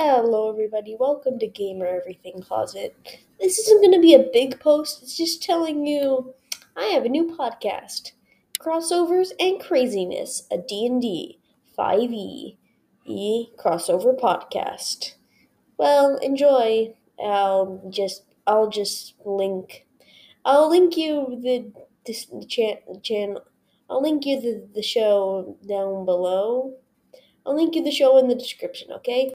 Hello, everybody. Welcome to Gamer Everything Closet. This isn't going to be a big post. It's just telling you I have a new podcast, Crossovers and Craziness, a D&D 5e e crossover podcast. Well, enjoy. I'll just I'll just link I'll link you the this the chan- channel. I'll link you the, the show down below. I'll link you the show in the description, okay?